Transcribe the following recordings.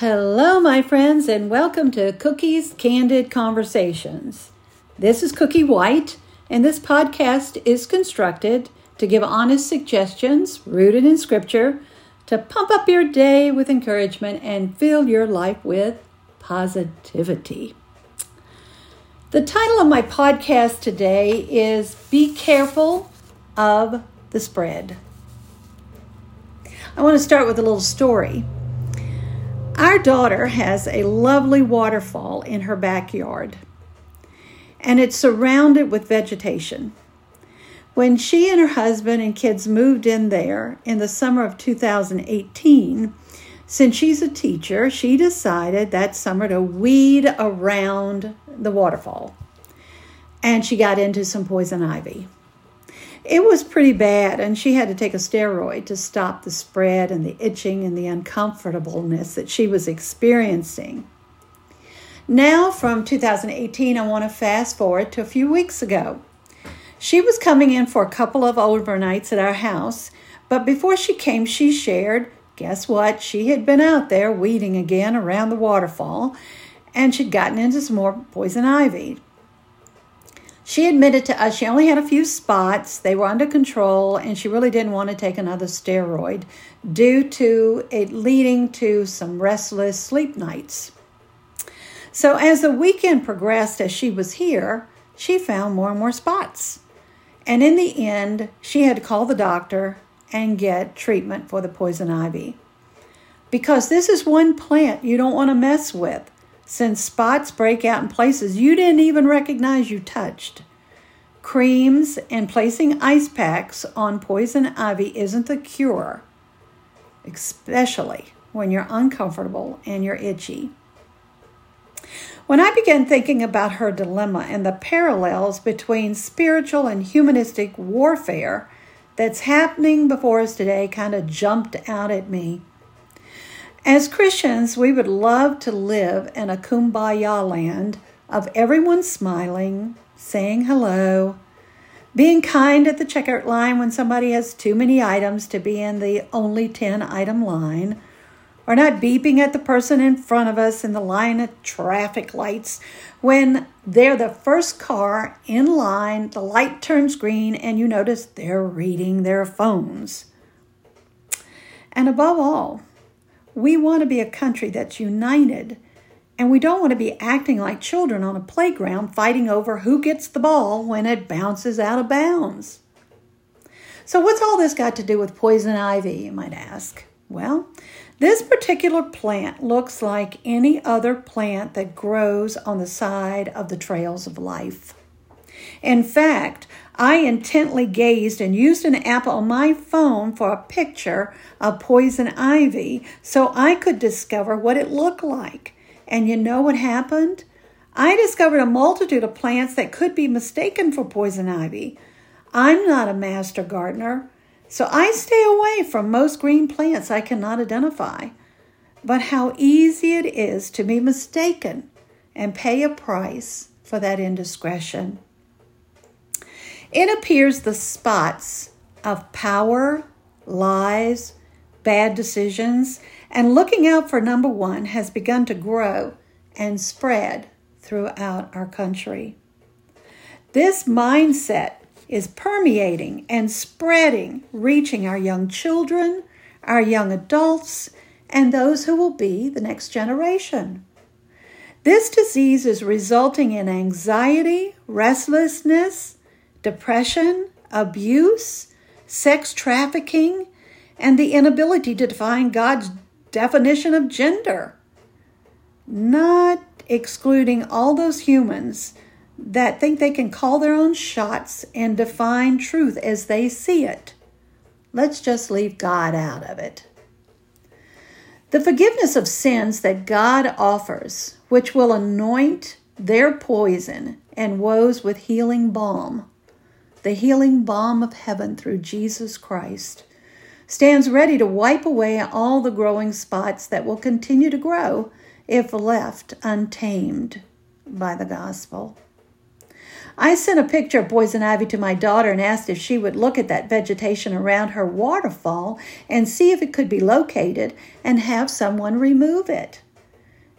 Hello, my friends, and welcome to Cookie's Candid Conversations. This is Cookie White, and this podcast is constructed to give honest suggestions rooted in Scripture to pump up your day with encouragement and fill your life with positivity. The title of my podcast today is Be Careful of the Spread. I want to start with a little story. Daughter has a lovely waterfall in her backyard, and it's surrounded with vegetation. When she and her husband and kids moved in there in the summer of 2018, since she's a teacher, she decided that summer to weed around the waterfall. And she got into some poison ivy. It was pretty bad, and she had to take a steroid to stop the spread and the itching and the uncomfortableness that she was experiencing. Now, from 2018, I want to fast forward to a few weeks ago. She was coming in for a couple of overnights at our house, but before she came, she shared guess what? She had been out there weeding again around the waterfall, and she'd gotten into some more poison ivy. She admitted to us she only had a few spots, they were under control, and she really didn't want to take another steroid due to it leading to some restless sleep nights. So, as the weekend progressed, as she was here, she found more and more spots. And in the end, she had to call the doctor and get treatment for the poison ivy. Because this is one plant you don't want to mess with since spots break out in places you didn't even recognize you touched. Creams and placing ice packs on poison ivy isn't the cure, especially when you're uncomfortable and you're itchy. When I began thinking about her dilemma and the parallels between spiritual and humanistic warfare that's happening before us today, kind of jumped out at me. As Christians, we would love to live in a kumbaya land of everyone smiling, saying hello, being kind at the checkout line when somebody has too many items to be in the only 10 item line, or not beeping at the person in front of us in the line at traffic lights when they're the first car in line, the light turns green, and you notice they're reading their phones. And above all, we want to be a country that's united, and we don't want to be acting like children on a playground fighting over who gets the ball when it bounces out of bounds. So, what's all this got to do with poison ivy, you might ask? Well, this particular plant looks like any other plant that grows on the side of the trails of life. In fact, I intently gazed and used an app on my phone for a picture of poison ivy so I could discover what it looked like. And you know what happened? I discovered a multitude of plants that could be mistaken for poison ivy. I'm not a master gardener, so I stay away from most green plants I cannot identify. But how easy it is to be mistaken and pay a price for that indiscretion. It appears the spots of power, lies, bad decisions, and looking out for number one has begun to grow and spread throughout our country. This mindset is permeating and spreading, reaching our young children, our young adults, and those who will be the next generation. This disease is resulting in anxiety, restlessness, depression, abuse, sex trafficking, and the inability to define God's definition of gender. Not excluding all those humans that think they can call their own shots and define truth as they see it. Let's just leave God out of it. The forgiveness of sins that God offers, which will anoint their poison and woes with healing balm, the healing balm of heaven through Jesus Christ, stands ready to wipe away all the growing spots that will continue to grow if left untamed by the gospel. I sent a picture of poison ivy to my daughter and asked if she would look at that vegetation around her waterfall and see if it could be located and have someone remove it.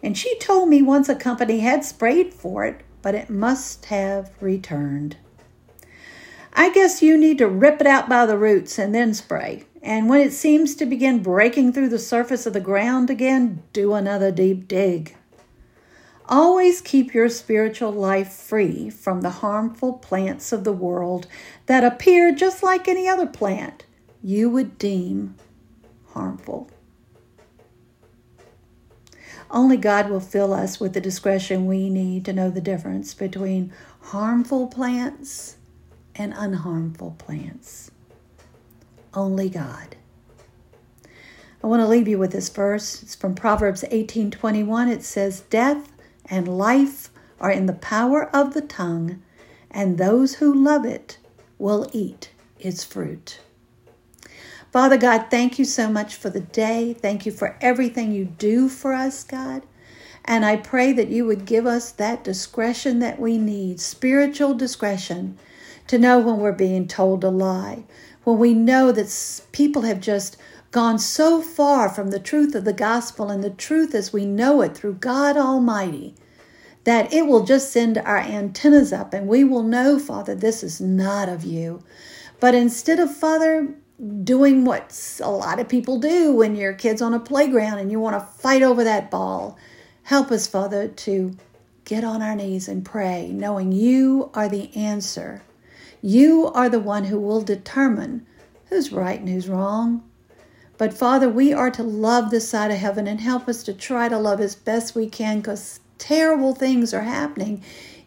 And she told me once a company had sprayed for it, but it must have returned. I guess you need to rip it out by the roots and then spray. And when it seems to begin breaking through the surface of the ground again, do another deep dig. Always keep your spiritual life free from the harmful plants of the world that appear just like any other plant you would deem harmful. Only God will fill us with the discretion we need to know the difference between harmful plants and unharmful plants. Only God. I want to leave you with this verse. It's from Proverbs 18:21. It says, "Death and life are in the power of the tongue, and those who love it will eat its fruit." Father God, thank you so much for the day. Thank you for everything you do for us, God. And I pray that you would give us that discretion that we need, spiritual discretion, to know when we're being told a lie, when we know that people have just gone so far from the truth of the gospel and the truth as we know it through God Almighty that it will just send our antennas up and we will know, Father, this is not of you. But instead of, Father, doing what a lot of people do when your kid's on a playground and you want to fight over that ball, help us, Father, to get on our knees and pray, knowing you are the answer you are the one who will determine who's right and who's wrong. But Father, we are to love this side of heaven and help us to try to love as best we can because terrible things are happening,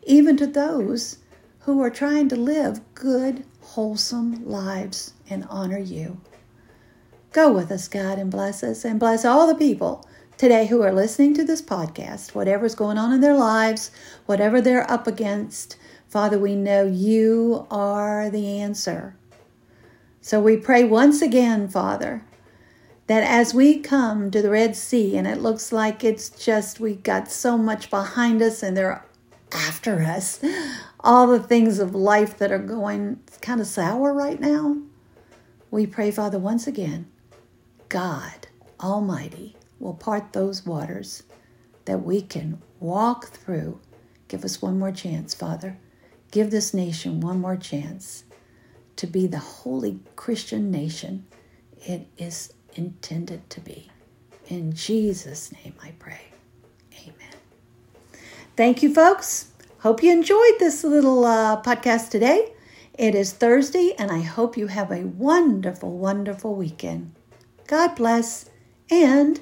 even to those who are trying to live good, wholesome lives and honor you. Go with us, God, and bless us, and bless all the people today who are listening to this podcast, whatever's going on in their lives, whatever they're up against. Father, we know you are the answer. So we pray once again, Father, that as we come to the Red Sea and it looks like it's just we got so much behind us and they're after us, all the things of life that are going kind of sour right now, we pray, Father, once again, God Almighty will part those waters that we can walk through. Give us one more chance, Father. Give this nation one more chance to be the holy Christian nation it is intended to be. In Jesus' name I pray. Amen. Thank you, folks. Hope you enjoyed this little uh, podcast today. It is Thursday, and I hope you have a wonderful, wonderful weekend. God bless, and